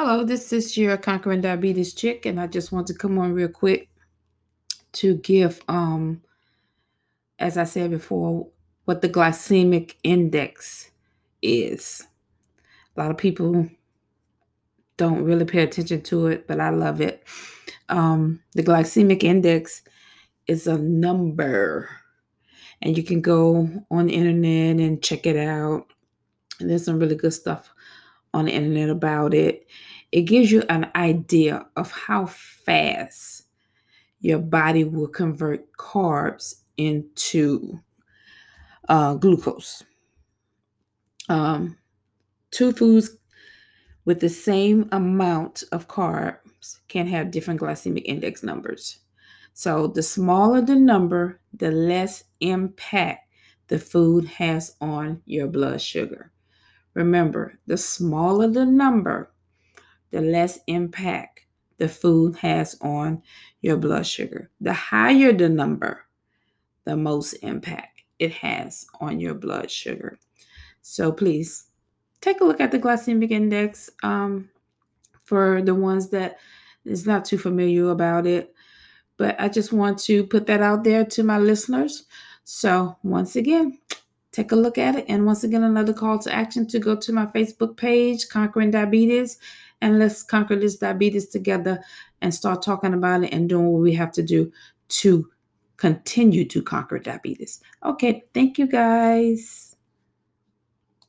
Hello, this is your Conquering Diabetes chick, and I just want to come on real quick to give, um, as I said before, what the glycemic index is. A lot of people don't really pay attention to it, but I love it. Um, the glycemic index is a number, and you can go on the internet and check it out. And there's some really good stuff on the internet about it. It gives you an idea of how fast your body will convert carbs into uh, glucose. Um, two foods with the same amount of carbs can have different glycemic index numbers. So, the smaller the number, the less impact the food has on your blood sugar. Remember, the smaller the number, the less impact the food has on your blood sugar. The higher the number, the most impact it has on your blood sugar. So please take a look at the glycemic index um, for the ones that is not too familiar about it. But I just want to put that out there to my listeners. So once again, take a look at it. And once again, another call to action to go to my Facebook page, Conquering Diabetes, and let's conquer this diabetes together and start talking about it and doing what we have to do to continue to conquer diabetes. Okay, thank you guys.